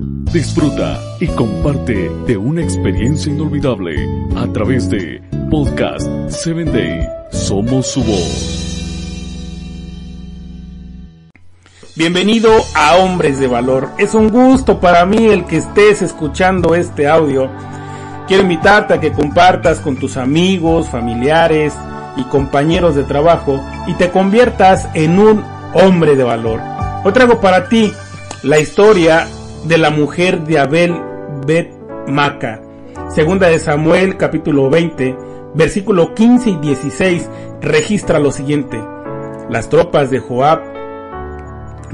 Disfruta y comparte de una experiencia inolvidable a través de Podcast 7 Day. Somos su voz. Bienvenido a Hombres de Valor. Es un gusto para mí el que estés escuchando este audio. Quiero invitarte a que compartas con tus amigos, familiares y compañeros de trabajo y te conviertas en un hombre de valor. Hoy traigo para ti la historia de la mujer de Abel Bet Maca. Segunda de Samuel capítulo 20, versículo 15 y 16 registra lo siguiente. Las tropas de Joab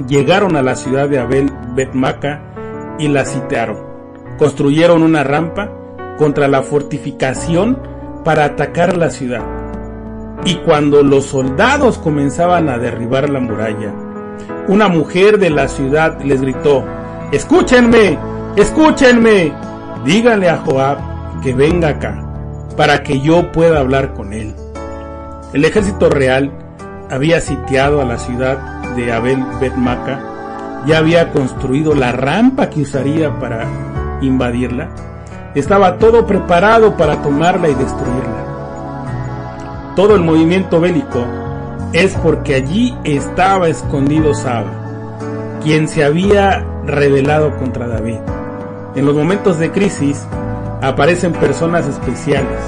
llegaron a la ciudad de Abel Bet Maca y la sitiaron. Construyeron una rampa contra la fortificación para atacar la ciudad. Y cuando los soldados comenzaban a derribar la muralla, una mujer de la ciudad les gritó, escúchenme, escúchenme, díganle a Joab que venga acá, para que yo pueda hablar con él. El ejército real había sitiado a la ciudad de Abel Betmaca, ya había construido la rampa que usaría para invadirla, estaba todo preparado para tomarla y destruirla. Todo el movimiento bélico es porque allí estaba escondido Saba, quien se había rebelado contra David. En los momentos de crisis aparecen personas especiales.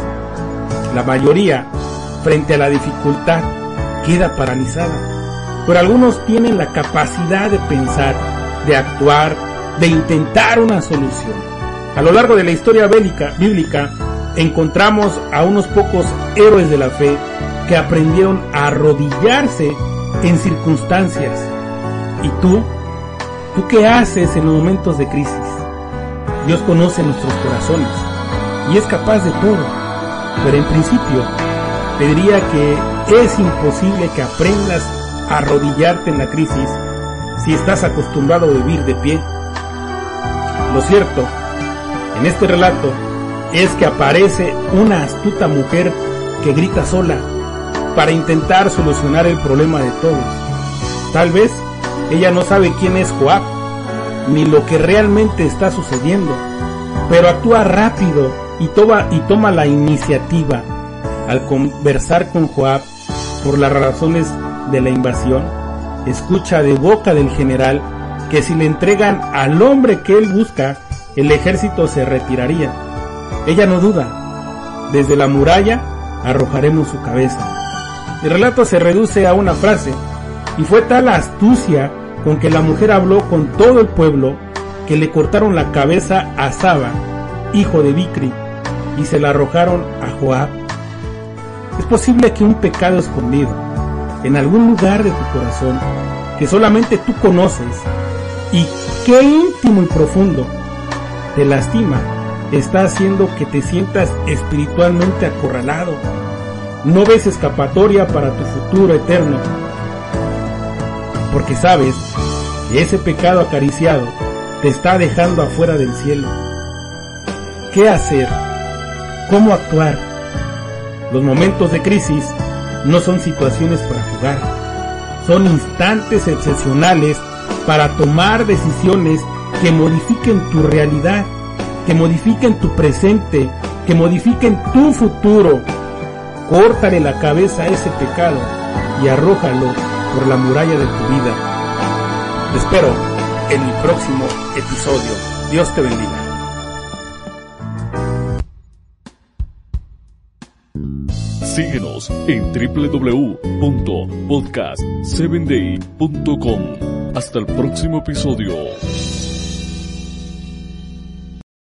La mayoría, frente a la dificultad, queda paralizada. Pero algunos tienen la capacidad de pensar, de actuar, de intentar una solución. A lo largo de la historia bélica, bíblica, encontramos a unos pocos héroes de la fe que aprendieron a arrodillarse en circunstancias. ¿Y tú? ¿Tú qué haces en los momentos de crisis? Dios conoce nuestros corazones y es capaz de todo. Pero en principio, te diría que es imposible que aprendas a arrodillarte en la crisis si estás acostumbrado a vivir de pie. Lo cierto, en este relato, es que aparece una astuta mujer que grita sola para intentar solucionar el problema de todos. Tal vez ella no sabe quién es Joab, ni lo que realmente está sucediendo, pero actúa rápido y toma, la iniciativa al conversar con Joab por las razones de la invasión. Escucha de boca del general que si le entregan al hombre que él busca, el ejército se retiraría. Ella no duda. Desde la muralla arrojaremos su cabeza. El relato se reduce a una frase, y fue tal la astucia con que la mujer habló con todo el pueblo que le cortaron la cabeza a Saba, hijo de Bicri, y se la arrojaron a Joab. Es posible que un pecado escondido, en algún lugar de tu corazón, que solamente tú conoces, y qué íntimo y profundo te lastima, está haciendo que te sientas espiritualmente acorralado, no ves escapatoria para tu futuro eterno, porque sabes que ese pecado acariciado te está dejando afuera del cielo. ¿Qué hacer? ¿Cómo actuar? Los momentos de crisis no son situaciones para jugar, son instantes excepcionales para tomar decisiones que modifiquen tu realidad, que modifiquen tu presente, que modifiquen tu futuro Córtale la cabeza a ese pecado y arrójalo por la muralla de tu vida. Te espero en mi próximo episodio. Dios te bendiga. Síguenos en www.podcast7day.com. Hasta el próximo episodio.